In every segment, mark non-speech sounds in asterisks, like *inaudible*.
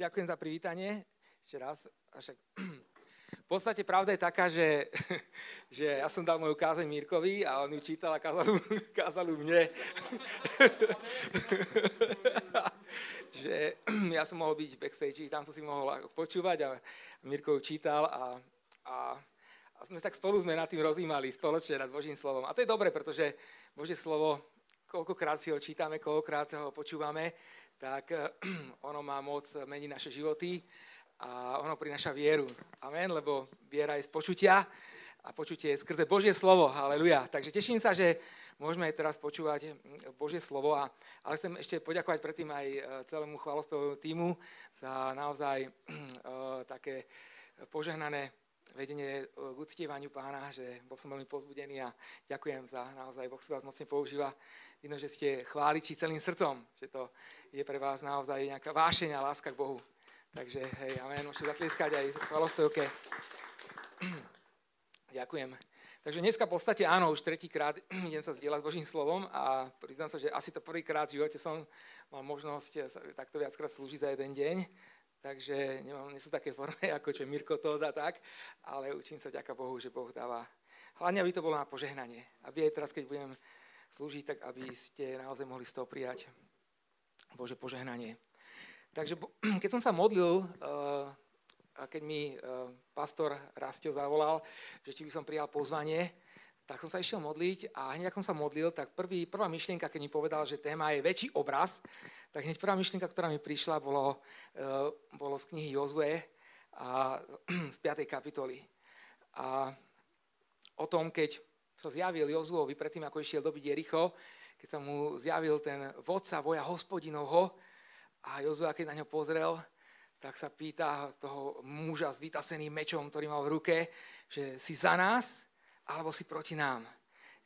ďakujem za privítanie. Ešte raz. Však, *clears throat* v podstate pravda je taká, že, *laughs* že ja som dal moju kázeň Mírkovi a on ju čítal a kázal, *laughs* kázal ju mne. *laughs* že *clears throat* ja som mohol byť backstage, tam som si mohol počúvať a Mírko ju čítal a, a, a sme tak spolu sme nad tým rozímali spoločne nad Božím slovom. A to je dobre, pretože Božie slovo, koľkokrát si ho čítame, koľkokrát ho počúvame, tak *clears throat* ono má moc meniť naše životy a ono prináša vieru. Amen, lebo viera je z počutia a počutie je skrze Božie slovo. Haleluja. Takže teším sa, že môžeme aj teraz počúvať Božie slovo. A, ale chcem ešte poďakovať predtým aj e, celému chvalospevovému týmu za naozaj uh, také požehnané vedenie k uctievaniu pána, že bol som veľmi pozbudený a ďakujem za naozaj, Boh si vás mocne používa Vidno, že ste chváliči celým srdcom, že to je pre vás naozaj nejaká vášeň a láska k Bohu. Takže hej, amen, môžete zatlieskať aj chvalospevke. *clears throat* Ďakujem. Takže dneska v podstate áno, už tretíkrát *clears throat* idem sa zdieľať s Božím slovom a priznám sa, že asi to prvýkrát v živote som mal možnosť takto viackrát slúžiť za jeden deň, takže nemám, nie sú také formy, *laughs* ako čo Mirko to dá tak, ale učím sa ďaká Bohu, že Boh dáva. Hlavne, aby to bolo na požehnanie. Aby aj teraz, keď budem slúžiť, tak aby ste naozaj mohli z toho prijať Bože požehnanie. Takže *clears throat* keď som sa modlil, eh, a keď mi eh, pastor Rastio zavolal, že či by som prijal pozvanie, tak som sa išiel modliť a hneď ako som sa modlil, tak prvý, prvá myšlienka, keď mi povedal, že téma je väčší obraz, tak hneď prvá myšlienka, ktorá mi prišla, bolo, eh, bolo z knihy Jozue a *clears throat* z 5. kapitoly. A o tom, keď sa zjavil Jozuovi predtým, ako išiel dobiť Jericho, keď sa mu zjavil ten vodca voja hospodinovho a Jozua, keď na ňo pozrel, tak sa pýta toho muža s vytaseným mečom, ktorý mal v ruke, že si za nás, alebo si proti nám.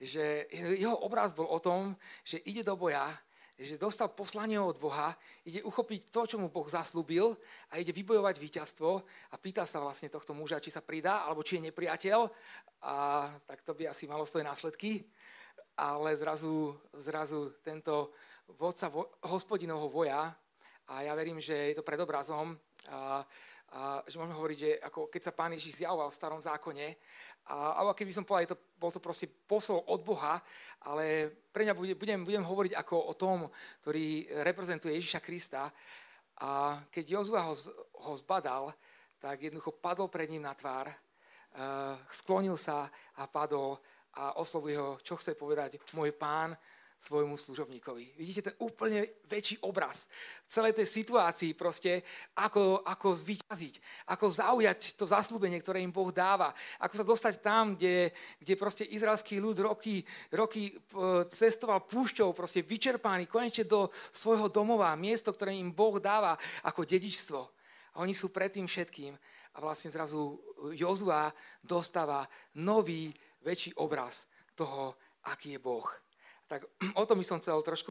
Že jeho obraz bol o tom, že ide do boja že dostal poslanie od Boha, ide uchopiť to, čo mu Boh zaslúbil a ide vybojovať víťazstvo a pýta sa vlastne tohto muža, či sa pridá, alebo či je nepriateľ a tak to by asi malo svoje následky. Ale zrazu, zrazu tento vodca vo, hospodinovho voja, a ja verím, že je to predobrazom, a, a, že môžeme hovoriť, že ako keď sa pán Ježiš zjavoval v starom zákone a, alebo keby som povedal, to, bol to proste posol od Boha, ale pre mňa budem, budem hovoriť ako o tom, ktorý reprezentuje Ježiša Krista. A keď Jozua ho, ho zbadal, tak jednoducho padol pred ním na tvár, uh, sklonil sa a padol a oslovuje ho, čo chce povedať môj pán, svojmu služobníkovi. Vidíte ten úplne väčší obraz v celej tej situácii proste, ako, ako zvyťaziť, ako zaujať to zaslúbenie, ktoré im Boh dáva, ako sa dostať tam, kde, kde proste izraelský ľud roky, roky e, cestoval púšťou, proste vyčerpaný konečne do svojho domova, miesto, ktoré im Boh dáva ako dedičstvo. A oni sú pred tým všetkým a vlastne zrazu Jozua dostáva nový, väčší obraz toho, aký je Boh. Tak *clears throat* o tom by som chcel trošku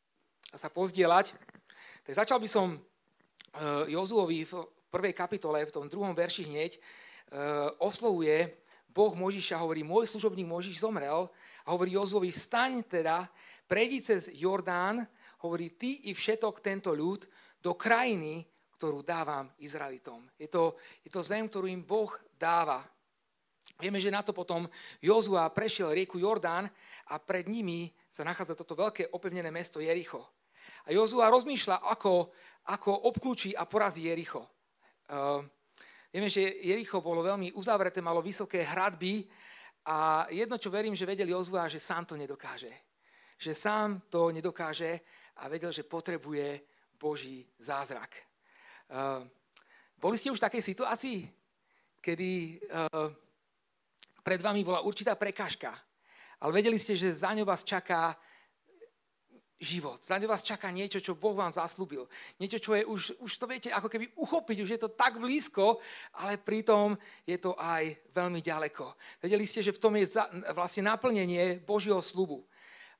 sa pozdieľať. Tak začal by som e, Jozuovi v prvej kapitole, v tom druhom verši hneď, e, oslovuje Boh Možiša, hovorí, môj služobník Možiš zomrel a hovorí Jozuovi, vstaň teda, prejdi cez Jordán, hovorí, ty i všetok tento ľud do krajiny, ktorú dávam Izraelitom. Je to, je to zem, ktorú im Boh dáva. Vieme, že na to potom Jozua prešiel rieku Jordán a pred nimi sa nachádza toto veľké opevnené mesto Jericho. A Jozua rozmýšľa, ako, ako obklúči a porazí Jericho. Uh, vieme, že Jericho bolo veľmi uzavreté, malo vysoké hradby a jedno, čo verím, že vedel Jozua, že sám to nedokáže. Že sám to nedokáže a vedel, že potrebuje Boží zázrak. Uh, boli ste už v takej situácii, kedy uh, pred vami bola určitá prekážka, ale vedeli ste, že za ňou vás čaká život. Za vás čaká niečo, čo Boh vám zaslúbil. Niečo, čo je už, už to viete ako keby uchopiť, už je to tak blízko, ale pritom je to aj veľmi ďaleko. Vedeli ste, že v tom je za, vlastne naplnenie Božieho slubu.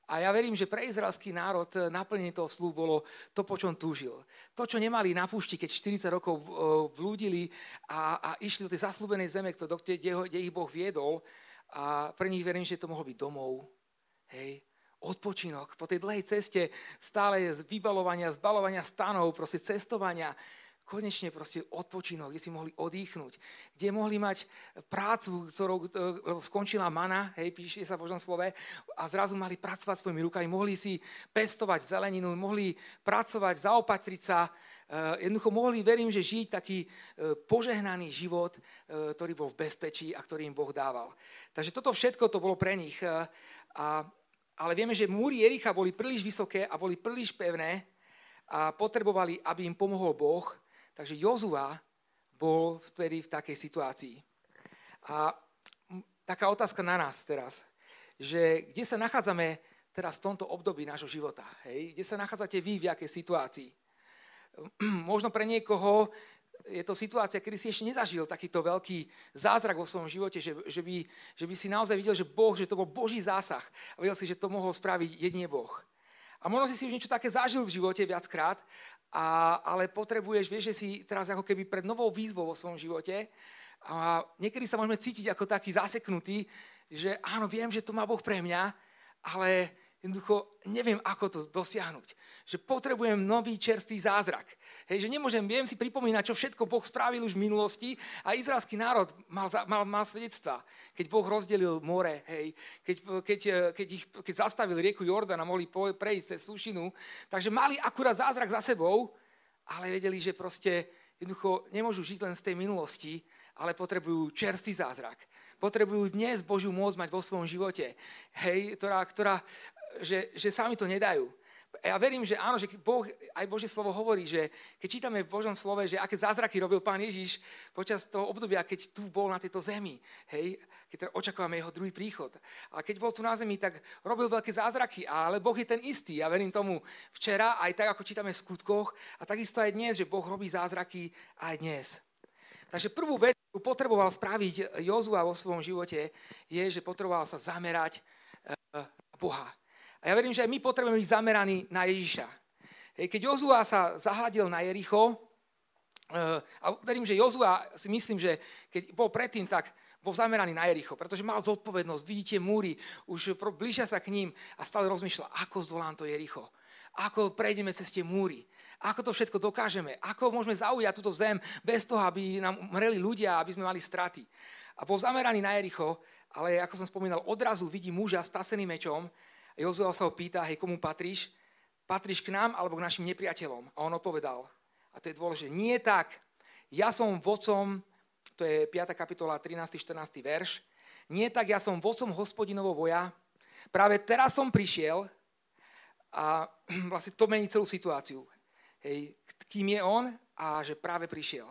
A ja verím, že pre izraelský národ naplnenie toho slúbu bolo to, po čom túžil. To, čo nemali na púšti, keď 40 rokov blúdili a, a išli do tej zaslúbenej zeme, kde, kde ich Boh viedol, a pre nich verím, že to mohol byť domov. Hej, odpočinok po tej dlhej ceste, stále z vybalovania, zbalovania stanov, proste cestovania, konečne proste odpočinok, kde si mohli odýchnuť, kde mohli mať prácu, ktorou skončila mana, hej, píše sa v Božom slove, a zrazu mali pracovať svojimi rukami, mohli si pestovať zeleninu, mohli pracovať, zaopatriť sa, jednoducho mohli, verím, že žiť taký eh, požehnaný život, eh, ktorý bol v bezpečí a ktorý im Boh dával. Takže toto všetko to bolo pre nich. A ale vieme, že múry Jericha boli príliš vysoké a boli príliš pevné a potrebovali, aby im pomohol Boh. Takže Jozua bol vtedy v takej situácii. A taká otázka na nás teraz, že kde sa nachádzame teraz v tomto období nášho života? Hej? Kde sa nachádzate vy, v akej situácii? *clears throat* Možno pre niekoho je to situácia, kedy si ešte nezažil takýto veľký zázrak vo svojom živote, že, že, by, že by si naozaj videl, že Boh, že to bol Boží zásah a videl si, že to mohol spraviť jedine Boh. A možno si už niečo také zažil v živote viackrát, a, ale potrebuješ, vieš, že si teraz ako keby pred novou výzvou vo svojom živote a niekedy sa môžeme cítiť ako taký zaseknutý, že áno, viem, že to má Boh pre mňa, ale jednoducho neviem, ako to dosiahnuť. Že potrebujem nový čerstvý zázrak. Hej, že nemôžem, viem si pripomínať, čo všetko Boh spravil už v minulosti a izraelský národ mal, mal, mal svedectva. Keď Boh rozdelil more, hej, keď, keď, keď, ich, keď zastavil rieku Jordan a mohli prejsť cez súšinu, takže mali akurát zázrak za sebou, ale vedeli, že proste jednoducho nemôžu žiť len z tej minulosti, ale potrebujú čerstvý zázrak. Potrebujú dnes Božiu môcť mať vo svojom živote, hej, ktorá, ktorá že, že sami to nedajú. Ja verím, že áno, že boh, aj Božie slovo hovorí, že keď čítame v Božom slove, že aké zázraky robil Pán Ježiš počas toho obdobia, keď tu bol na tejto zemi, hej, keď teda očakávame jeho druhý príchod. A keď bol tu na zemi, tak robil veľké zázraky, ale Boh je ten istý. Ja verím tomu včera, aj tak, ako čítame v skutkoch, a takisto aj dnes, že Boh robí zázraky aj dnes. Takže prvú vec, ktorú potreboval spraviť Jozua vo svojom živote, je, že potreboval sa zamerať na Boha a ja verím, že my potrebujeme byť zameraní na Ježiša. Keď Jozua sa zahľadil na Jericho, eh, a verím, že Jozua si myslím, že keď bol predtým, tak bol zameraný na Jericho, pretože mal zodpovednosť, vidíte múry, už blížia sa k ním a stále rozmýšľal, ako zdolám to Jericho, ako prejdeme cez tie múry, ako to všetko dokážeme, ako môžeme zaujať túto zem bez toho, aby nám mreli ľudia, aby sme mali straty. A bol zameraný na Jericho, ale ako som spomínal, odrazu vidí muža s taseným mečom Jozua sa ho pýta, hej, komu patríš? Patríš k nám alebo k našim nepriateľom? A on odpovedal, a to je dôležité, nie tak. Ja som vodcom, to je 5. kapitola, 13. 14. verš, nie tak, ja som vodcom hospodinovo voja, práve teraz som prišiel a *clears throat* vlastne to mení celú situáciu. Hej, kým je on a že práve prišiel.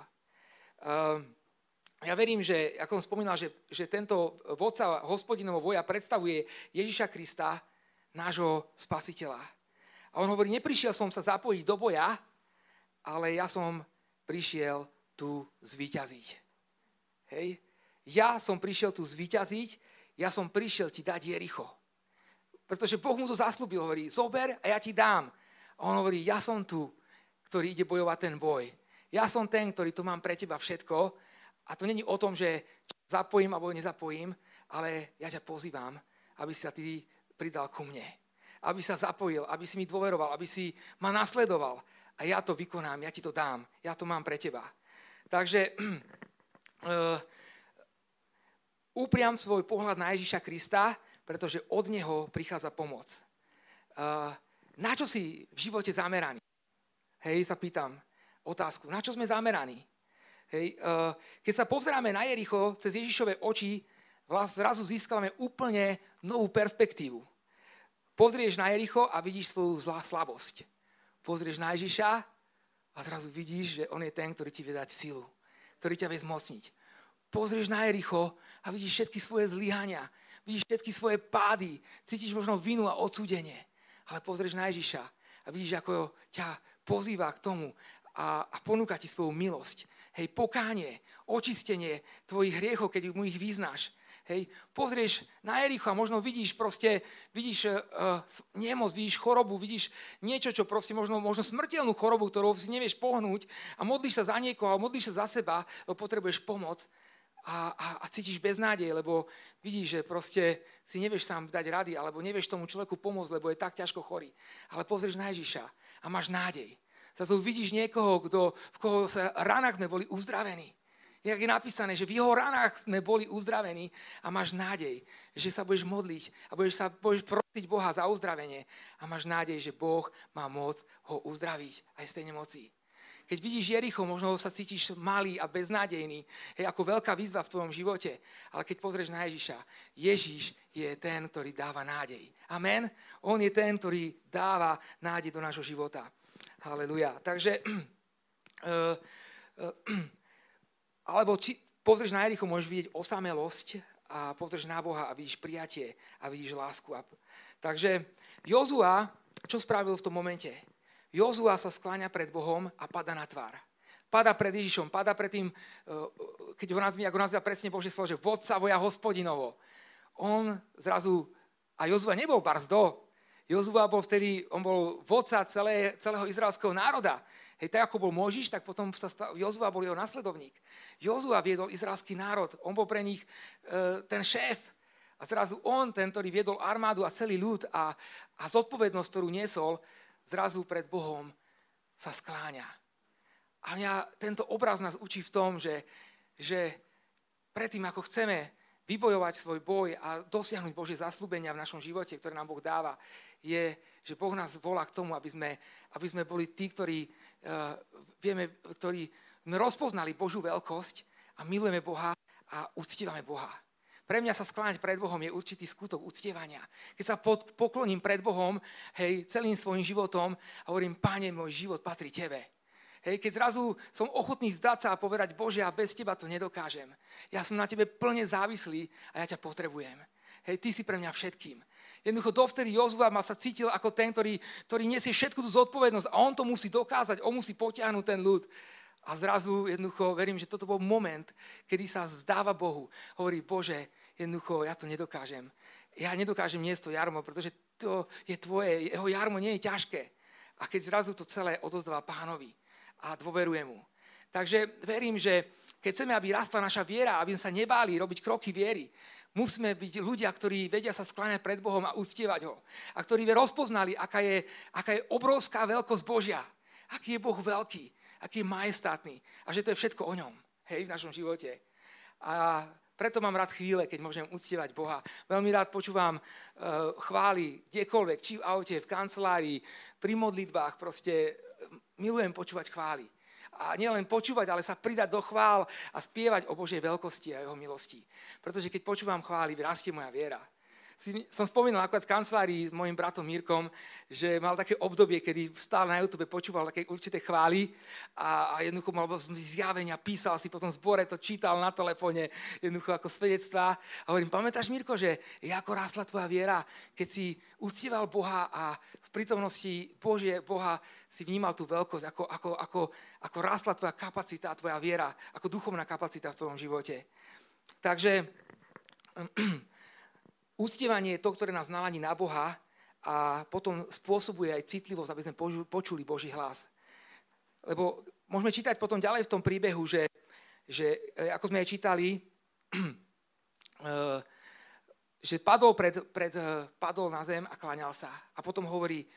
Uh, ja verím, že, ako som spomínal, že, že tento vodca hospodinovo voja predstavuje Ježiša Krista, nášho spasiteľa. A on hovorí, neprišiel som sa zapojiť do boja, ale ja som prišiel tu zvíťaziť. Hej? Ja som prišiel tu zvíťaziť, ja som prišiel ti dať Jericho. Pretože Boh mu to zaslúbil, hovorí, zober a ja ti dám. A on hovorí, ja som tu, ktorý ide bojovať ten boj. Ja som ten, ktorý tu mám pre teba všetko. A to není o tom, že zapojím alebo nezapojím, ale ja ťa pozývam, aby sa ty pridal ku mne. Aby sa zapojil, aby si mi dôveroval, aby si ma nasledoval. A ja to vykonám, ja ti to dám, ja to mám pre teba. Takže uh, *clears throat* upriam svoj pohľad na Ježiša Krista, pretože od Neho prichádza pomoc. Uh, na čo si v živote zameraný? Hej, sa pýtam otázku. Na čo sme zameraní? Hej, uh, keď sa pozráme na Jericho cez Ježišove oči, zrazu získame úplne novú perspektívu. Pozrieš na Jericho a vidíš svoju zlá slabosť. Pozrieš na Ježiša a zrazu vidíš, že on je ten, ktorý ti vie dať silu, ktorý ťa vie zmocniť. Pozrieš na Jericho a vidíš všetky svoje zlyhania, vidíš všetky svoje pády, cítiš možno vinu a odsúdenie. ale pozrieš na Ježiša a vidíš, ako ťa pozýva k tomu a, a ponúka ti svoju milosť. Hej, pokánie, očistenie tvojich hriechov, keď mu ich vyznáš. Hej, pozrieš na Erichu a možno vidíš proste, vidíš uh, nemoc, vidíš chorobu, vidíš niečo, čo proste možno, možno smrteľnú chorobu, ktorú si nevieš pohnúť a modlíš sa za niekoho, modlíš sa za seba, lebo potrebuješ pomoc a, a, a cítiš beznádej, lebo vidíš, že proste si nevieš sám dať rady, alebo nevieš tomu človeku pomôcť, lebo je tak ťažko chorý. Ale pozrieš na Ježiša a máš nádej. Zase vidíš niekoho, kto, v koho sa ranách sme boli uzdravení jak je napísané, že v jeho ranách sme boli uzdravení a máš nádej, že sa budeš modliť a budeš sa budeš prosiť Boha za uzdravenie a máš nádej, že Boh má moc ho uzdraviť aj z tej nemoci. Keď vidíš Jericho, možno sa cítiš malý a beznádejný, hej, ako veľká výzva v tvojom živote. Ale keď pozrieš na Ježiša, Ježiš je ten, ktorý dáva nádej. Amen? On je ten, ktorý dáva nádej do nášho života. Haleluja. Takže uh, *clears throat* alebo či pozrieš na Jericho, môžeš vidieť osamelosť a pozrieš na Boha a vidíš prijatie a vidíš lásku. Takže Jozua, čo spravil v tom momente? Jozua sa skláňa pred Bohom a pada na tvár. Pada pred Ježišom, pada pred tým, eh, keď ho nazvie, ako nazvia presne Bože slovo, že vodca voja hospodinovo. On zrazu, a Jozua nebol barzdo, Jozua bol vtedy, on bol vodca celé, celého izraelského národa. Hej, tak ako bol Možiš, tak potom sa stal, Jozua bol jeho nasledovník. Jozua viedol izraelský národ, on bol pre nich e, ten šéf. A zrazu on, ten, ktorý viedol armádu a celý ľud a, a zodpovednosť, ktorú niesol, zrazu pred Bohom sa skláňa. A mňa tento obraz nás učí v tom, že, že predtým, ako chceme vybojovať svoj boj a dosiahnuť Božie zaslúbenia v našom živote, ktoré nám Boh dáva, je, že Boh nás volá k tomu, aby sme, aby sme boli tí, ktorí uh, vieme, ktorí rozpoznali Božú veľkosť a milujeme Boha a uctívame Boha. Pre mňa sa skláňať pred Bohom je určitý skutok uctievania. Keď sa pod, pokloním pred Bohom, hej, celým svojim životom a hovorím, Pane, môj život patrí Tebe. Hej, keď zrazu som ochotný zdať sa a povedať, Bože, ja bez Teba to nedokážem. Ja som na Tebe plne závislý a ja ťa potrebujem. Hej, Ty si pre mňa všetkým. Jednoducho dovtedy Jozua ma sa cítil ako ten, ktorý, ktorý nesie všetku tú zodpovednosť a on to musí dokázať, on musí potiahnuť ten ľud. A zrazu jednoducho verím, že toto bol moment, kedy sa zdáva Bohu. Hovorí, Bože, jednoducho ja to nedokážem. Ja nedokážem niesť to jarmo, pretože to je tvoje, jeho jarmo nie je ťažké. A keď zrazu to celé odozdáva pánovi a dôveruje mu. Takže verím, že keď chceme, aby rastla naša viera, aby sme sa nebáli robiť kroky viery, musíme byť ľudia, ktorí vedia sa skláňať pred Bohom a uctievať ho. A ktorí rozpoznali, aká je, aká je obrovská veľkosť Božia. Aký je Boh veľký, aký je majestátny. A že to je všetko o ňom, hej, v našom živote. A preto mám rád chvíle, keď môžem uctievať Boha. Veľmi rád počúvam uh, chvály kdekoľvek, či v aute, v kancelárii, pri modlitbách. Proste milujem počúvať chvály a nielen počúvať, ale sa pridať do chvál a spievať o Božej veľkosti a jeho milosti. Pretože keď počúvam chvály, rastie moja viera. Som spomínal nakoniec v kancelárii s mojim bratom Mírkom, že mal také obdobie, kedy stále na YouTube počúval také určité chvály a, a jednoducho mal zjavenia, písal si potom zbore, to čítal na telefóne, jednoducho ako svedectvá. A hovorím, pamätáš Mírko, že ako rásla tvoja viera, keď si uctieval Boha a v prítomnosti Božie, Boha si vnímal tú veľkosť, ako, ako, ako, ako rásla tvoja kapacita, tvoja viera, ako duchovná kapacita v tvojom živote. Takže *clears throat* Úctievanie je to, ktoré nás naladí na Boha a potom spôsobuje aj citlivosť, aby sme počuli Boží hlas. Lebo môžeme čítať potom ďalej v tom príbehu, že, že e, ako sme aj čítali, *clears throat* e, že padol, pred, pred, e, padol na zem a klaňal sa. A potom hovorí,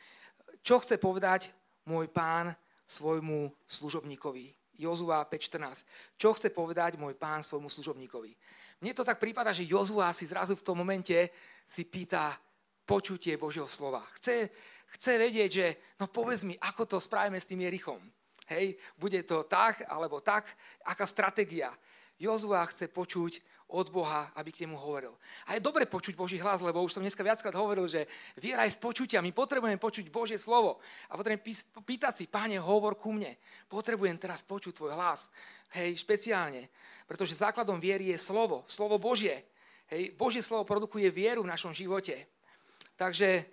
čo chce povedať môj pán svojmu služobníkovi. Jozua 5.14. Čo chce povedať môj pán svojmu služobníkovi? Mne to tak prípada, že Jozua si zrazu v tom momente si pýta počutie Božieho slova. Chce, chce vedieť, že no povedz mi, ako to spravíme s tým Jerichom. Hej, bude to tak alebo tak, aká stratégia. Jozua chce počuť od Boha, aby k nemu hovoril. A je dobre počuť Boží hlas, lebo už som dneska viackrát hovoril, že viera je z počutia. My potrebujeme počuť Božie slovo. A potrebujeme pýtať si, páne, hovor ku mne. Potrebujem teraz počuť tvoj hlas. Hej, špeciálne. Pretože základom viery je slovo. Slovo Božie. Hej, Božie slovo produkuje vieru v našom živote. Takže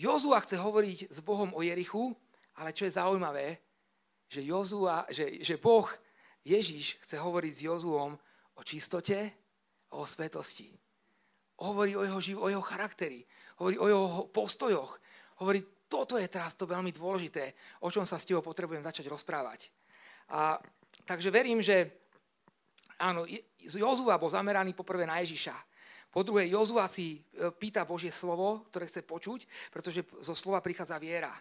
Jozua chce hovoriť s Bohom o Jerichu, ale čo je zaujímavé, že, Jozua, že, že Boh, Ježiš, chce hovoriť s Jozuom o čistote a o svetosti. Hovorí o jeho, o jeho charakteri, hovorí o jeho postojoch. Hovorí, toto je teraz to veľmi dôležité, o čom sa s tebou potrebujem začať rozprávať. A, takže verím, že áno, Jozua bol zameraný poprvé na Ježiša. Po druhé, Jozua si e, pýta Božie slovo, ktoré chce počuť, pretože zo slova prichádza viera.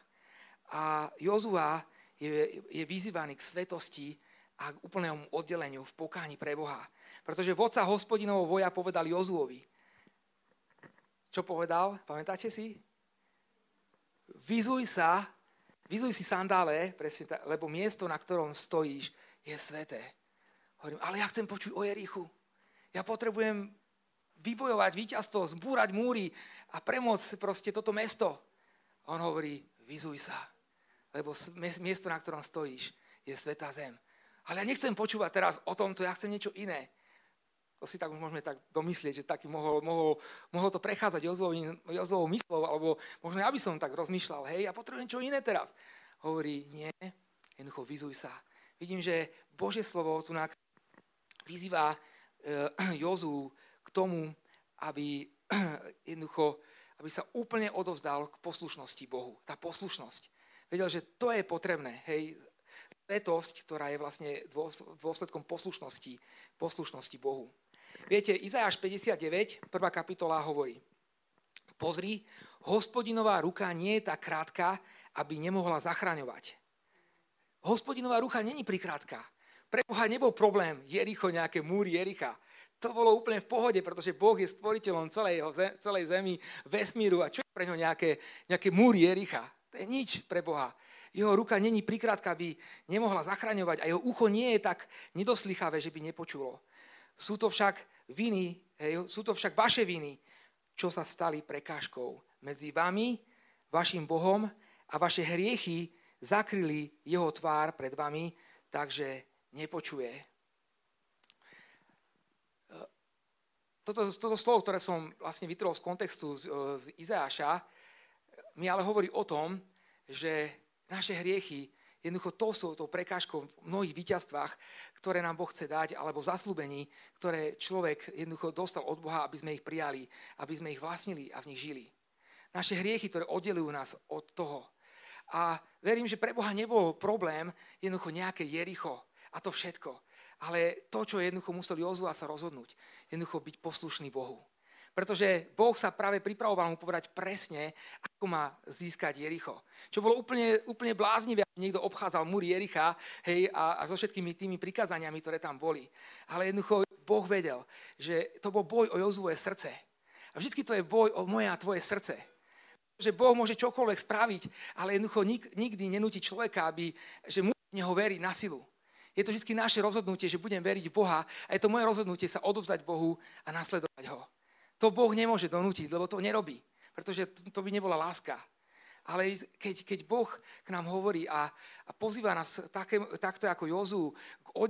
A Jozua je, je vyzývaný k svetosti a k úplnému oddeleniu v pokáni pre Boha. Pretože vodca hospodinovho voja povedal Jozuovi. Čo povedal? Pamätáte si? Vyzuj sa, vyzuj si sandále, presne lebo miesto, na ktorom stojíš, je sveté. Hovorím, ale ja chcem počuť o Jerichu. Ja potrebujem vybojovať víťazstvo, zbúrať múry a premôcť proste toto mesto. A on hovorí, vyzuj sa, lebo miesto, na ktorom stojíš, je svetá zem. Ale ja nechcem počúvať teraz o tomto, ja chcem niečo iné. To si tak už môžeme tak domyslieť, že taký mohol, mohol, mohol to prechádzať Jozovou myslou, alebo možno ja by som tak rozmýšľal, hej, ja potrebujem čo iné teraz. Hovorí, nie, jednoducho vyzuj sa. Vidím, že Božie slovo tu vyzýva *clears throat* e, Jozu k tomu, aby *clears throat* jednoducho, aby sa úplne odovzdal k poslušnosti Bohu. Tá poslušnosť. Vedel, že to je potrebné, hej, svetosť, ktorá je vlastne dôsledkom poslušnosti, poslušnosti Bohu. Viete, Izajáš 59, prvá kapitola hovorí, pozri, hospodinová ruka nie je tak krátka, aby nemohla zachraňovať. Hospodinová ruka není prikrátka. Pre Boha nebol problém Jericho, nejaké múry Jericha to bolo úplne v pohode, pretože Boh je stvoriteľom celej, jeho, celej zemi, vesmíru a čo je pre ňo nejaké, nejaké múry Jericha? To je nič pre Boha. Jeho ruka není prikrátka, aby nemohla zachraňovať a jeho ucho nie je tak nedoslychavé, že by nepočulo. Sú to však viny, hej, sú to však vaše viny, čo sa stali prekážkou medzi vami, vašim Bohom a vaše hriechy zakryli jeho tvár pred vami, takže nepočuje. toto, toto slovo, ktoré som vlastne vytrhol z kontextu z, e, z Izaáša, mi ale hovorí o tom, že naše hriechy jednoducho to sú tou prekážkou v mnohých víťazstvách, ktoré nám Boh chce dať, alebo zaslúbení, ktoré človek jednoducho dostal od Boha, aby sme ich prijali, aby sme ich vlastnili a v nich žili. Naše hriechy, ktoré oddelujú nás od toho. A verím, že pre Boha nebol problém jednoducho nejaké Jericho a to všetko. Ale to, čo jednoducho musel Jozua sa rozhodnúť, jednoducho byť poslušný Bohu. Pretože Boh sa práve pripravoval mu povedať presne, ako má získať Jericho. Čo bolo úplne, úplne bláznivé, niekto obchádzal múry Jericha hej, a, a so všetkými tými prikázaniami, ktoré tam boli. Ale jednoducho Boh vedel, že to bol boj o Jozue srdce. A vždy to je boj o moje a tvoje srdce. Že Boh môže čokoľvek spraviť, ale jednoducho nik, nikdy nenúti človeka, aby, že musí neho veriť na silu. Je to vždy naše rozhodnutie, že budem veriť v Boha a je to moje rozhodnutie sa odovzdať Bohu a nasledovať ho. To Boh nemôže donútiť, lebo to nerobí, pretože to by nebola láska. Ale keď, keď Boh k nám hovorí a, a pozýva nás také, takto ako Jozu,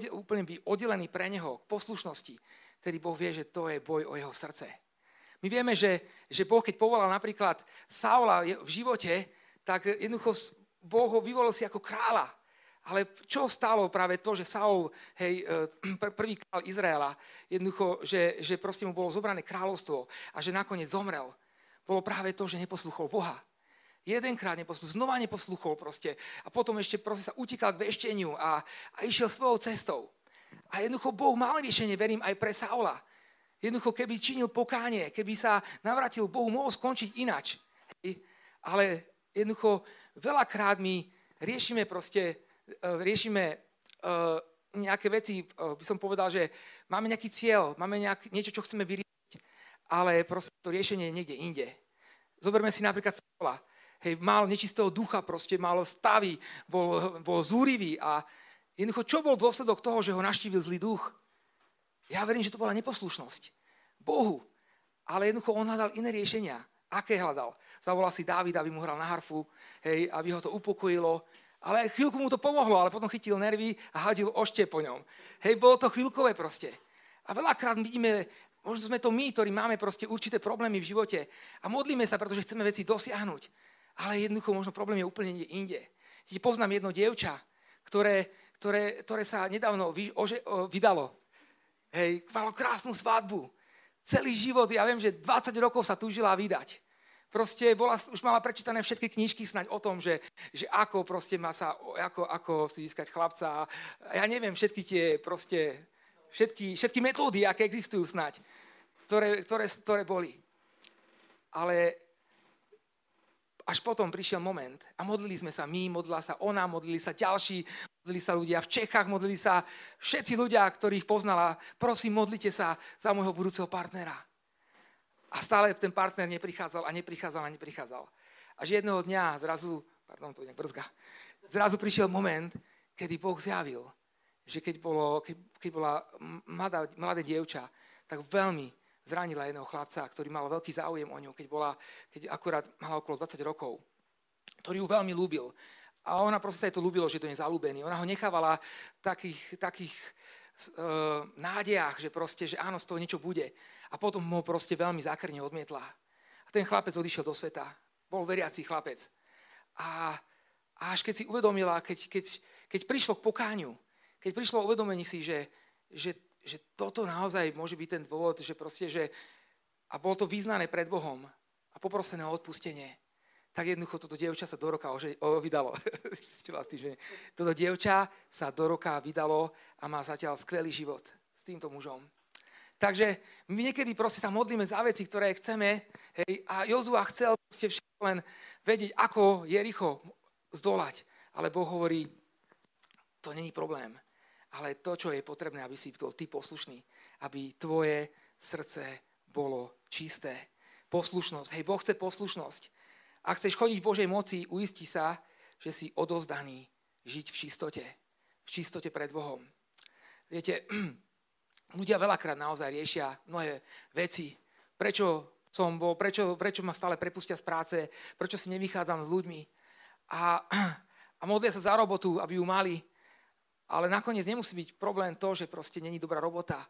úplne byť oddelený pre Neho, k poslušnosti, tedy Boh vie, že to je boj o jeho srdce. My vieme, že, že Boh, keď povolal napríklad Saula v živote, tak jednoducho Boh ho vyvolil si ako kráľa. Ale čo stalo práve to, že Saul, hej, e, *clears throat* prvý král Izraela, jednoducho, že, že proste mu bolo zobrané kráľovstvo a že nakoniec zomrel, bolo práve to, že neposluchol Boha. Jedenkrát neposluchol, znova neposluchol proste a potom ešte proste sa utíkal k vešteniu a, a išiel svojou cestou. A jednoducho Boh mal riešenie, verím, aj pre Saula. Jednoducho, keby činil pokánie, keby sa navratil Bohu, mohol skončiť inač. Hej. Ale jednoducho, veľakrát my riešime proste riešime e, nejaké veci, e, by som povedal, že máme nejaký cieľ, máme nejak, niečo, čo chceme vyriešiť, ale proste to riešenie je niekde inde. Zoberme si napríklad Saula. Hej, mal nečistého ducha, proste mal stavy, bol, bol zúrivý a jednoducho, čo bol dôsledok toho, že ho naštívil zlý duch? Ja verím, že to bola neposlušnosť. Bohu. Ale jednoducho on hľadal iné riešenia. Aké hľadal? Zavolal si Dávida, aby mu hral na harfu, hej, aby ho to upokojilo. Ale chvíľku mu to pomohlo, ale potom chytil nervy a hadil ošte po ňom. Hej, bolo to chvíľkové proste. A veľakrát vidíme, možno sme to my, ktorí máme proste určité problémy v živote a modlíme sa, pretože chceme veci dosiahnuť. Ale jednoducho možno problém je úplne inde. Poznám jedno dievča, ktoré, ktoré, ktoré sa nedávno vy, ože, o, vydalo. Hej, malo krásnu svadbu. Celý život, ja viem, že 20 rokov sa túžila vydať. Proste bola, už mala prečítané všetky knižky snať o tom, že, že ako proste má sa, ako, ako si získať chlapca. Ja neviem, všetky tie proste, všetky, všetky metódy, aké existujú snať, ktoré, ktoré, ktoré boli. Ale až potom prišiel moment a modlili sme sa my, modlila sa ona, modlili sa ďalší, modlili sa ľudia v Čechách, modlili sa všetci ľudia, ktorých poznala. Prosím, modlite sa za môjho budúceho partnera. A stále ten partner neprichádzal a neprichádzal a neprichádzal. Až jedného dňa zrazu, pardon, to je brzga, zrazu prišiel moment, kedy Boh zjavil, že keď, bolo, keď, keď bola mladá, mladé dievča, tak veľmi zranila jedného chlapca, ktorý mal veľký záujem o ňu, keď, bola, keď akurát mala okolo 20 rokov, ktorý ju veľmi ľúbil. A ona proste sa jej to ľúbilo, že to je zalúbený. Ona ho nechávala v takých, takých nádejach, že proste, že áno, z toho niečo bude. A potom ho proste veľmi zákrne odmietla. A ten chlapec odišiel do sveta. Bol veriací chlapec. A, a až keď si uvedomila, keď, keď, keď prišlo k pokáňu, keď prišlo uvedomení si, že, že že toto naozaj môže byť ten dôvod, že proste, že a bolo to vyznané pred Bohom a poprosené o odpustenie, tak jednoducho toto dievča sa do roka ože, o, vydalo. *laughs* toto dievča sa do roka vydalo a má zatiaľ skvelý život s týmto mužom. Takže my niekedy proste sa modlíme za veci, ktoré chceme hej, a Jozua chcel ste všetko len vedieť, ako Jericho zdolať. Ale Boh hovorí, to není problém ale to, čo je potrebné, aby si bol ty poslušný, aby tvoje srdce bolo čisté. Poslušnosť. Hej, Boh chce poslušnosť. Ak chceš chodiť v Božej moci, uisti sa, že si odozdaný žiť v čistote. V čistote pred Bohom. Viete, *clears throat* ľudia veľakrát naozaj riešia mnohé veci. Prečo som bol, prečo, prečo ma stále prepustia z práce, prečo si nevychádzam s ľuďmi. A, *clears throat* a modlia sa za robotu, aby ju mali. Ale nakoniec nemusí byť problém to, že proste není dobrá robota,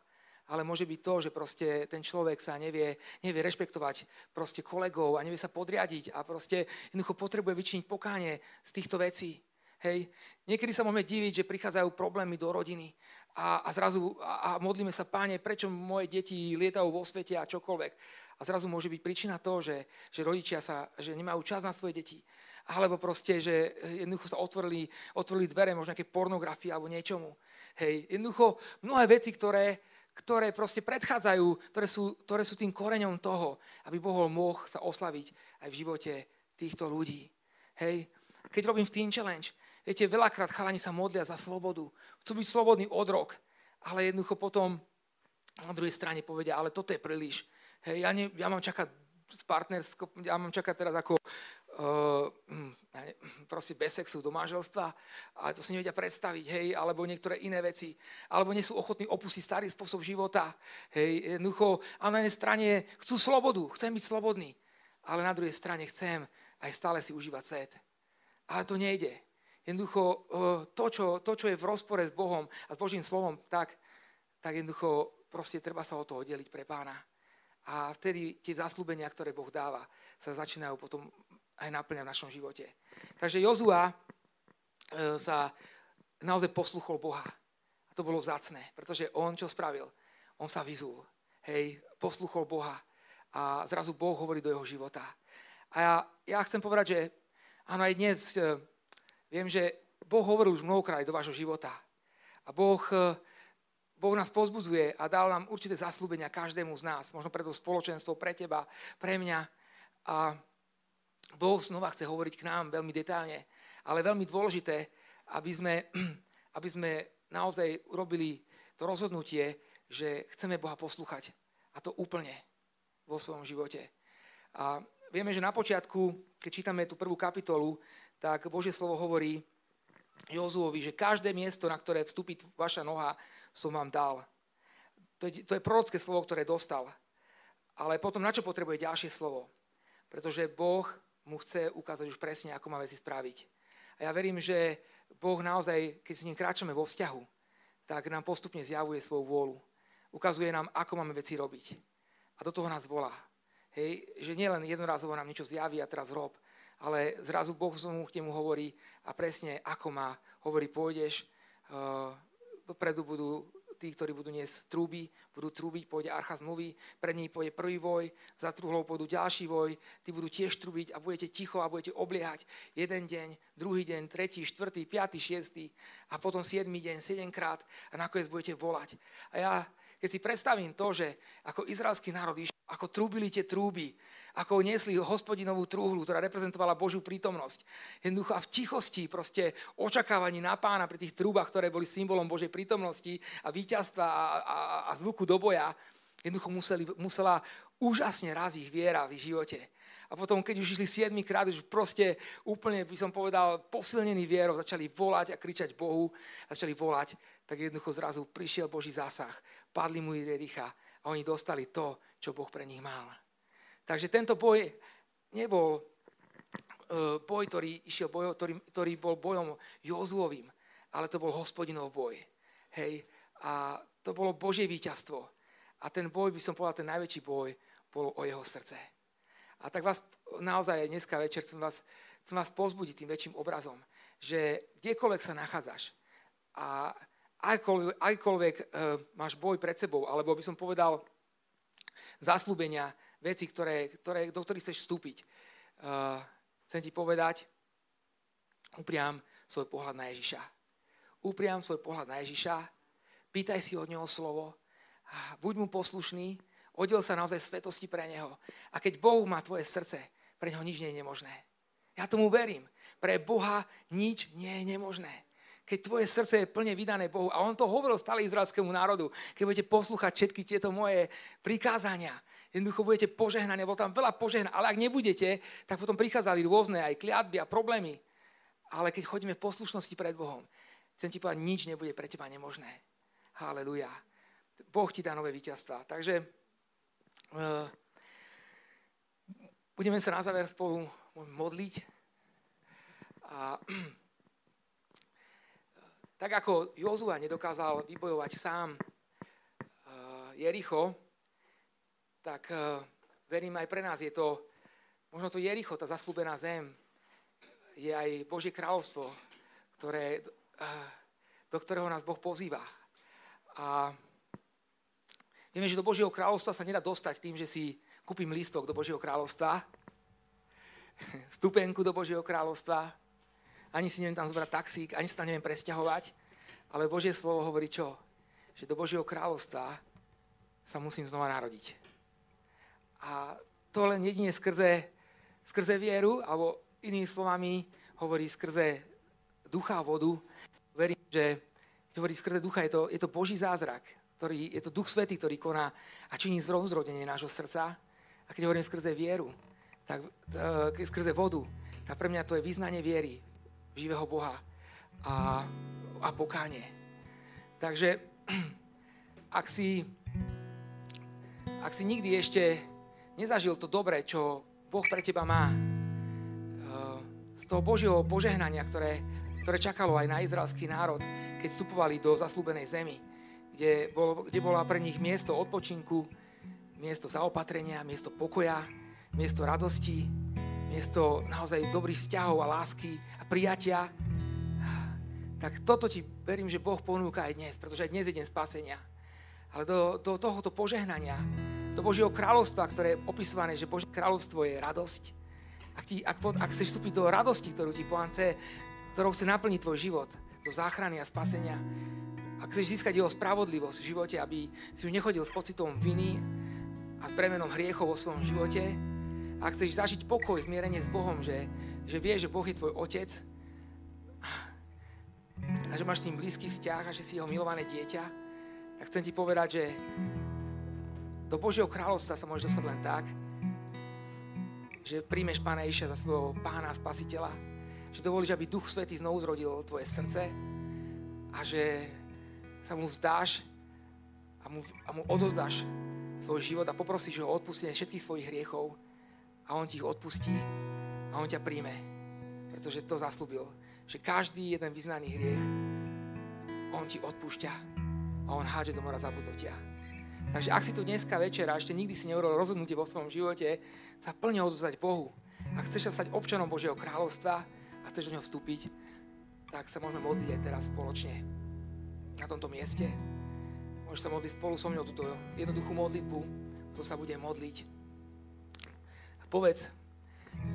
ale môže byť to, že proste ten človek sa nevie, nevie rešpektovať proste kolegov a nevie sa podriadiť a proste jednoducho potrebuje vyčiniť pokánie z týchto vecí. Hej. Niekedy sa môžeme diviť, že prichádzajú problémy do rodiny a, a zrazu a, a modlíme sa, páne, prečo moje deti lietajú vo svete a čokoľvek. A zrazu môže byť príčina to, že, že rodičia sa, že nemajú čas na svoje deti. Alebo proste, že jednoducho sa otvorili, otvorili dvere možno nejaké pornografii alebo niečomu. Hej. Jednoducho mnohé veci, ktoré, ktoré proste predchádzajú, ktoré sú, ktoré sú tým koreňom toho, aby Boh mohl sa oslaviť aj v živote týchto ľudí. Hej. Keď robím v Teen Challenge, Viete, veľakrát chalani sa modlia za slobodu. Chcú byť slobodný od rok, ale jednoducho potom na druhej strane povedia, ale toto je príliš. Hej, ja, ne, ja mám čakať partnersko, ja mám čakať teraz ako proste bez sexu do manželstva, ale to si nevedia predstaviť, hej, alebo niektoré iné veci, alebo nie sú ochotní opustiť starý spôsob života, hej, jednoducho, a na jednej strane chcú slobodu, chcem byť slobodný, ale na druhej strane chcem aj stále si užívať svet. Ale to nejde. Jednoducho to čo, to, čo je v rozpore s Bohom a s Božím slovom, tak, tak jednoducho proste treba sa o to oddeliť pre pána. A vtedy tie zaslúbenia, ktoré Boh dáva, sa začínajú potom aj naplňať v našom živote. Takže Jozua eh, sa naozaj posluchol Boha. A to bolo vzácne, pretože on čo spravil? On sa vyzul. Hej, posluchol Boha. A zrazu Boh hovorí do jeho života. A ja, ja chcem povedať, že áno, aj dnes eh, Viem, že Boh hovoril už mnohokrát do vášho života. A Boh, eh, boh nás pozbudzuje a dal nám určité zaslúbenia každému z nás. Možno pre to spoločenstvo, pre teba, pre mňa. A Boh znova chce hovoriť k nám veľmi detálne. Ale veľmi dôležité, aby sme, *clears throat* aby sme naozaj urobili to rozhodnutie, že chceme Boha poslúchať. A to úplne vo svojom živote. A vieme, že na počiatku, keď čítame tú prvú kapitolu, tak Božie slovo hovorí Jozuovi, že každé miesto, na ktoré vstúpi vaša noha, som vám dal. To je, to je prorocké slovo, ktoré dostal. Ale potom na čo potrebuje ďalšie slovo? Pretože Boh mu chce ukázať už presne, ako má veci spraviť. A ja verím, že Boh naozaj, keď s ním kráčame vo vzťahu, tak nám postupne zjavuje svoju vôľu. Ukazuje nám, ako máme veci robiť. A do toho nás volá. Hej, že nielen jednorazovo nám niečo zjaví a teraz rob, ale zrazu Boh mu k nemu hovorí a presne ako má, hovorí, pôjdeš, uh, dopredu budú tí, ktorí budú niesť trúby, budú trúbiť, pôjde archa zmluvy, pred nej pôjde prvý voj, za truhlou pôjdu ďalší voj, tí budú tiež trúbiť a budete ticho a budete obliehať jeden deň, druhý deň, tretí, štvrtý, piatý, šiestý a potom siedmy deň, sedemkrát a nakoniec budete volať. A ja, keď si predstavím to, že ako izraelský národ išiel, ako trúbili tie trúby, ako niesli hospodinovú trúhlu, ktorá reprezentovala Božiu prítomnosť. Jednoducho a v tichosti, proste očakávaní na pána pri tých trúbach, ktoré boli symbolom Božej prítomnosti a víťazstva a, a, a zvuku do boja, jednoducho museli, musela úžasne raz ich viera v ich živote. A potom, keď už išli 7 krát, už proste úplne, by som povedal, posilnený vierou, začali volať a kričať Bohu, začali volať, tak jednoducho zrazu prišiel Boží zásah, padli mu rýcha a oni dostali to, čo Boh pre nich mal. Takže tento boj nebol e, boj, ktorý, išiel boj, ktorý, ktorý bol bojom Jozuovým, ale to bol hospodinov boj. Hej. A to bolo Božie víťazstvo. A ten boj, by som povedal, ten najväčší boj, bol o jeho srdce. A tak vás naozaj dneska večer chcem vás, chcem vás pozbudiť tým väčším obrazom, že kdekoľvek sa nachádzaš a akýkoľvek e, máš boj pred sebou, alebo by som povedal zaslúbenia, veci, ktoré, ktoré, do ktorých chceš vstúpiť. Uh, chcem ti povedať, upriam svoj pohľad na Ježiša. Upriam svoj pohľad na Ježiša, pýtaj si od neho slovo, buď mu poslušný, oddel sa naozaj svetosti pre neho. A keď Boh má tvoje srdce, pre neho nič nie je nemožné. Ja tomu verím. Pre Boha nič nie je nemožné keď tvoje srdce je plne vydané Bohu. A on to hovoril stále izraelskému národu. Keď budete poslúchať všetky tieto moje prikázania, jednoducho budete požehnaní. Bolo tam veľa požehnaní. Ale ak nebudete, tak potom prichádzali rôzne aj kliatby a problémy. Ale keď chodíme v poslušnosti pred Bohom, chcem ti povedať, nič nebude pre teba nemožné. Haleluja. Boh ti dá nové víťazstva. Takže budeme sa na záver spolu modliť. A tak ako Jozua nedokázal vybojovať sám eh, Jericho, tak eh, verím aj pre nás je to, možno to Jericho, tá zaslúbená zem, je aj Božie kráľovstvo, ktoré, eh, do ktorého nás Boh pozýva. A vieme, že do Božieho kráľovstva sa nedá dostať tým, že si kúpim lístok do Božieho kráľovstva, *laughs* stupenku do Božieho kráľovstva, ani si neviem tam zobrať taxík, ani sa tam neviem presťahovať. Ale Božie slovo hovorí čo? Že do Božieho kráľovstva sa musím znova narodiť. A to len jedine skrze, skrze vieru, alebo inými slovami hovorí skrze ducha a vodu. Verím, že hovorí skrze ducha, je to, je to Boží zázrak, ktorý, je to Duch Svetý, ktorý koná a činí zrozrodenie nášho srdca. A keď hovorím skrze vieru, tak e, skrze vodu, tak pre mňa to je význanie viery, živého Boha a, a pokánie. Takže *clears throat* ak si, ak si nikdy ešte nezažil to dobre, čo Boh pre teba má, eh, z toho Božieho požehnania, ktoré, ktoré čakalo aj na izraelský národ, keď vstupovali do zaslúbenej zemi, kde, bolo, kde bola pre nich miesto odpočinku, miesto zaopatrenia, miesto pokoja, miesto radosti, miesto naozaj dobrých vzťahov a lásky a prijatia, tak toto ti verím, že Boh ponúka aj dnes, pretože aj dnes je deň spasenia. Ale do, do tohoto požehnania, do Božieho kráľovstva, ktoré je opisované, že Božie kráľovstvo je radosť, ak, ti, ak, ak chceš vstúpiť do radosti, ktorú ti Pán ktorou chce naplniť tvoj život, do záchrany a spasenia, ak chceš získať jeho spravodlivosť v živote, aby si už nechodil s pocitom viny a s bremenom hriechov vo svojom živote, ak chceš zažiť pokoj, zmierenie s Bohom, že, že vieš, že Boh je tvoj otec. A že máš s ním blízky vzťah a že si jeho milované dieťa, tak chcem ti povedať, že do Božieho kráľovstva sa môžeš dostať len tak, že príjmeš Pána Ježiša za svojho Pána a Spasiteľa, že dovolíš, aby Duch Svetý znovu zrodil tvoje srdce a že sa mu vzdáš a mu, a mu odozdáš svoj život a poprosíš ho o odpustenie všetkých svojich hriechov a on ti ich odpustí a on ťa príjme, pretože to zaslúbil, že každý jeden vyznaný hriech on ti odpúšťa a on hádže do mora zabudnutia. Takže ak si tu dneska večer a ešte nikdy si neurobil rozhodnutie vo svojom živote, sa plne odovzdať Bohu Ak chceš sa stať občanom Božieho kráľovstva a chceš do neho vstúpiť, tak sa môžeme modliť aj teraz spoločne na tomto mieste. Môžeš sa modliť spolu so mnou túto jednoduchú modlitbu, ktorú sa bude modliť. A povedz,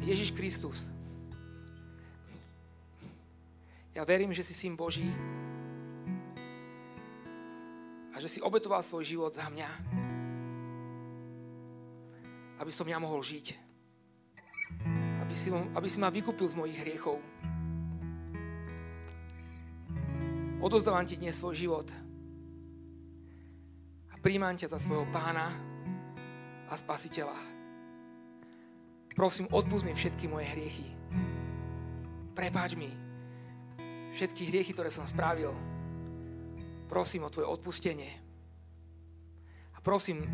Ježiš Kristus, ja verím, že si syn Boží a že si obetoval svoj život za mňa, aby som ja mohol žiť. Aby si, aby si ma vykúpil z mojich hriechov. Odozdávam ti dnes svoj život a príjmam ťa za svojho pána a spasiteľa. Prosím, odpust mi všetky moje hriechy. Prepáč mi všetky hriechy, ktoré som spravil. Prosím o tvoje odpustenie. A prosím,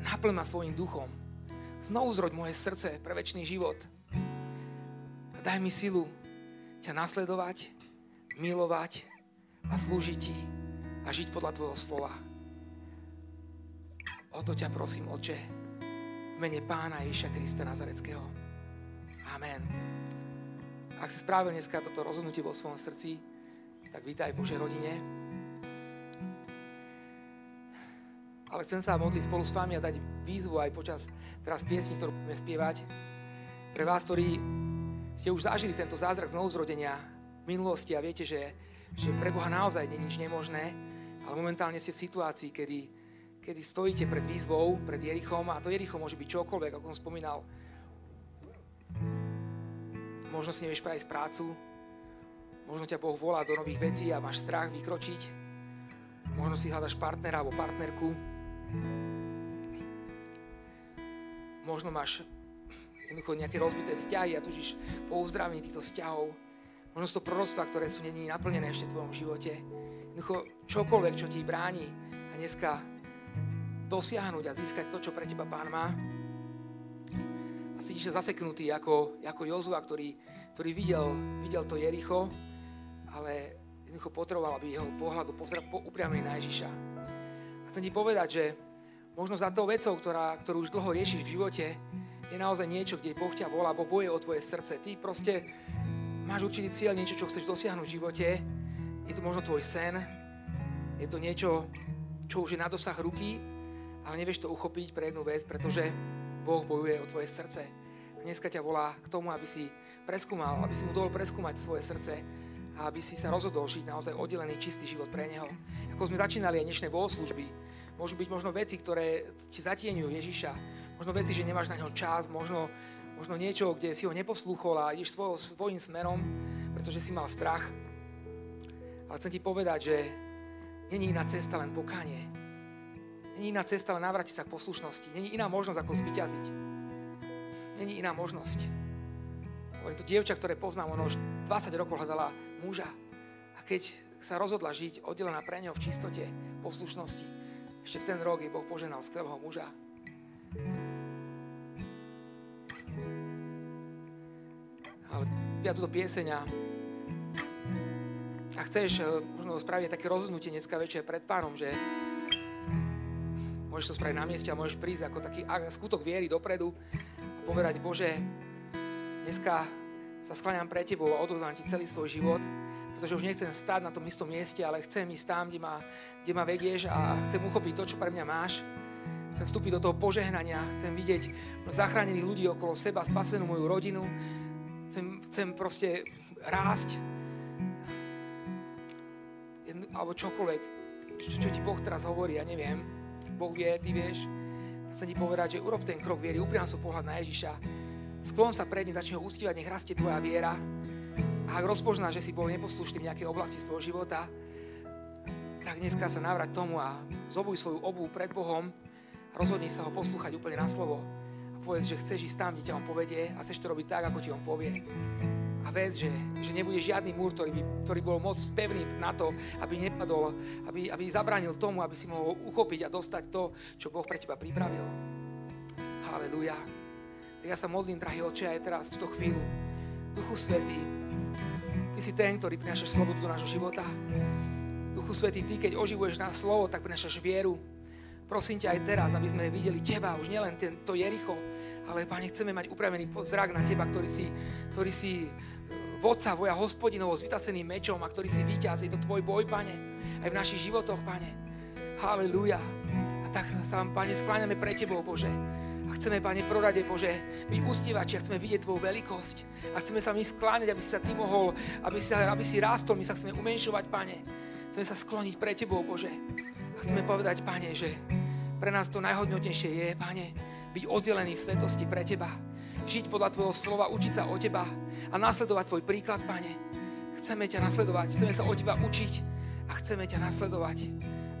naplň ma svojim duchom. Znovu zroď moje srdce pre väčší život. A daj mi silu ťa nasledovať, milovať a slúžiť ti a žiť podľa tvojho slova. O to ťa prosím, Oče, v mene Pána Ježiša Krista Nazareckého. Amen. Ak si spravil dneska toto rozhodnutie vo svojom srdci, tak vítaj v Božej rodine. Ale chcem sa modliť spolu s vami a dať výzvu aj počas teraz piesni, ktorú budeme spievať. Pre vás, ktorí ste už zažili tento zázrak znovuzrodenia v minulosti a viete, že že pre Boha naozaj nie nič nemožné, ale momentálne ste v situácii, kedy, kedy stojíte pred výzvou, pred Jerichom a to Jericho môže byť čokoľvek, ako som spomínal. Možno si nevieš prejsť prácu, možno ťa Boh volá do nových vecí a máš strach vykročiť, možno si hľadaš partnera alebo partnerku, možno máš jednoducho nejaké rozbité vzťahy a tužíš po uzdravení týchto vzťahov, To proroctva, ktoré sú není naplnené ešte v tvojom živote. Jednoducho čokoľvek, čo ti bráni a dneska dosiahnuť a získať to, čo pre teba Pán má. A cítiš sa zaseknutý ako, ako Jozua, ktorý, ktorý videl, videl to Jericho, ale jednoducho potreboval, aby jeho pohľad po, upriamený na Ježiša. A chcem ti povedať, že možno za tou vecou, ktorá, ktorú už dlho riešiš v živote, je naozaj niečo, kde Boh ťa volá, bo boje o tvoje srdce. Ty proste máš určitý cieľ, niečo, čo chceš dosiahnuť v živote, je to možno tvoj sen, je to niečo, čo už je na dosah ruky, ale nevieš to uchopiť pre jednu vec, pretože Boh bojuje o tvoje srdce. A dneska ťa volá k tomu, aby si preskúmal, aby si mu dovolil preskúmať svoje srdce a aby si sa rozhodol žiť naozaj oddelený, čistý život pre Neho. Ako sme začínali aj dnešné bohoslužby, môžu byť možno veci, ktoré ti zatieňujú Ježiša, možno veci, že nemáš na ňo čas, možno možno niečo, kde si ho neposlúchol a ideš svoj, svojím smerom, pretože si mal strach. Ale chcem ti povedať, že není iná cesta len pokánie. Není iná cesta len navrátiť sa k poslušnosti. Není iná možnosť, ako zvyťaziť. Není iná možnosť. Len to dievča, ktoré poznám, ono už 20 rokov hľadala muža. A keď sa rozhodla žiť oddelená pre neho v čistote, poslušnosti, ešte v ten rok jej Boh poženal skvelého muža. Ale ja túto pieseň a, chceš eh, možno spraviť také rozhodnutie dneska večer pred pánom, že môžeš to spraviť na mieste a môžeš prísť ako taký skutok viery dopredu a povedať, Bože, dneska sa skláňam pre Tebou a odoznám Ti celý svoj život, pretože už nechcem stáť na tom istom mieste, ale chcem ísť tam, kde ma, kde ma vedieš a chcem uchopiť to, čo pre mňa máš. Chcem vstúpiť do toho požehnania, chcem vidieť zachránených ľudí okolo seba, spasenú moju rodinu, Chcem, chcem proste rásť. Jedno, alebo čokoľvek, čo, čo ti Boh teraz hovorí, ja neviem. Boh vie, ty vieš. Chcem ti povedať, že urob ten krok viery, upriam sa pohľad na Ježiša. Sklon sa pred ním, začni ho úctivať, nech rastie tvoja viera. A ak rozpozná, že si bol neposlušný v nejakej oblasti svojho života, tak dneska sa navrať tomu a zobuj svoju obu pred Bohom rozhodni sa ho poslúchať úplne na slovo povedz, že chceš ísť tam, kde ťa on povedie a chceš to robiť tak, ako ti on povie. A vec, že, že nebude žiadny múr, ktorý, by, ktorý bol moc pevný na to, aby nepadol, aby, aby zabránil tomu, aby si mohol uchopiť a dostať to, čo Boh pre teba pripravil. Halelujá. Tak ja sa modlím, drahý oče, aj teraz, v túto chvíľu. Duchu Svetý, Ty si ten, ktorý prinášaš slobodu do nášho života. Duchu Svetý, Ty, keď oživuješ nás slovo, tak prinášaš vieru. Prosím ťa aj teraz, aby sme videli Teba, už nielen to Jericho, ale Pane, chceme mať upravený zrak na Teba, ktorý si, ktorý si e, vodca, voja hospodinovo s vytaseným mečom a ktorý si víťaz. Je to Tvoj boj, Pane, aj v našich životoch, Pane. Halelúja. A tak sa vám, Pane, skláňame pre Tebou, Bože. A chceme, Pane, prorade, Bože, byť ústievači a chceme vidieť Tvoju veľkosť. A chceme sa my skláňať, aby si sa Ty mohol, aby si, aby si rástol, my sa chceme umenšovať, Pane. Chceme sa skloniť pre Tebou, Bože. A chceme povedať, Pane, že pre nás to najhodnotnejšie je, Pane, byť oddelený v svetosti pre Teba. Žiť podľa Tvojho slova, učiť sa o Teba a nasledovať Tvoj príklad, Pane. Chceme ťa nasledovať, chceme sa o Teba učiť a chceme ťa nasledovať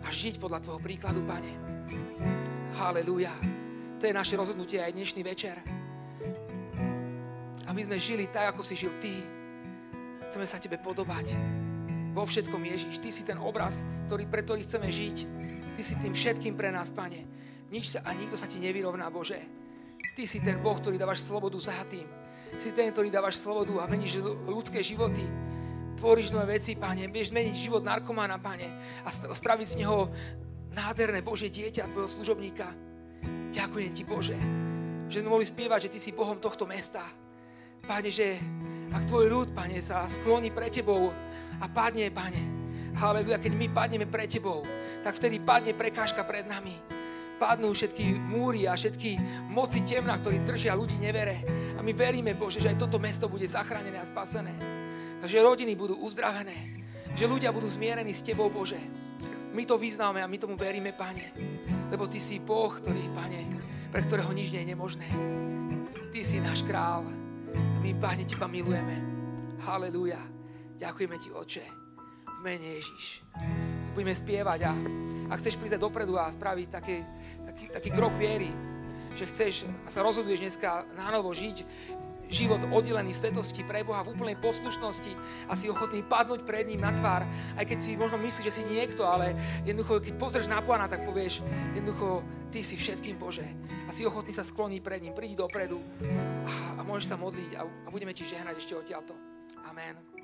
a žiť podľa Tvojho príkladu, Pane. Halelúja. To je naše rozhodnutie aj dnešný večer. Aby sme žili tak, ako si žil Ty. Chceme sa Tebe podobať. Vo všetkom Ježiš. Ty si ten obraz, ktorý, pre ktorý chceme žiť. Ty si tým všetkým pre nás, Pane. Nič sa a nikto sa Ti nevyrovná, Bože. Ty si ten Boh, ktorý dávaš slobodu za tým. Si ten, ktorý dávaš slobodu a meníš ľudské životy. Tvoríš nové veci, Pane. Vieš zmeniť život narkomána, Pane. A spraviť z neho nádherné Bože dieťa, Tvojho služobníka. Ďakujem Ti, Bože, že sme mohli spievať, že Ty si Bohom tohto mesta. Pane, že ak Tvoj ľud, Pane, sa skloní pre Tebou a padne, Pane, haleluja, keď my padneme pre Tebou, tak vtedy padne prekážka pred nami. Padnú všetky múry a všetky moci temna, ktorí držia ľudí nevere. A my veríme, Bože, že aj toto mesto bude zachránené a spasené. Že rodiny budú uzdravené. Že ľudia budú zmierení s Tebou, Bože. My to vyznáme a my tomu veríme, Pane. Lebo Ty si Boh, ktorý, Pane, pre ktorého nič nie je nemožné. Ty si náš král. A my, Pane, Teba milujeme. Halelúja. Ďakujeme Ti, Oče. V mene Ježiš. Budeme spievať a ak chceš prísť dopredu a spraviť taký, taký, taký krok viery, že chceš a sa rozhoduješ dneska nánovo žiť život oddelený svetosti pre Boha v úplnej poslušnosti a si ochotný padnúť pred ním na tvár, aj keď si možno myslíš, že si niekto, ale jednoducho, keď pozrieš na pána, tak povieš, jednoducho, ty si všetkým Bože a si ochotný sa skloniť pred ním, prídi dopredu a, a môžeš sa modliť a, a budeme ti žehnať ešte odtiaľto. Amen.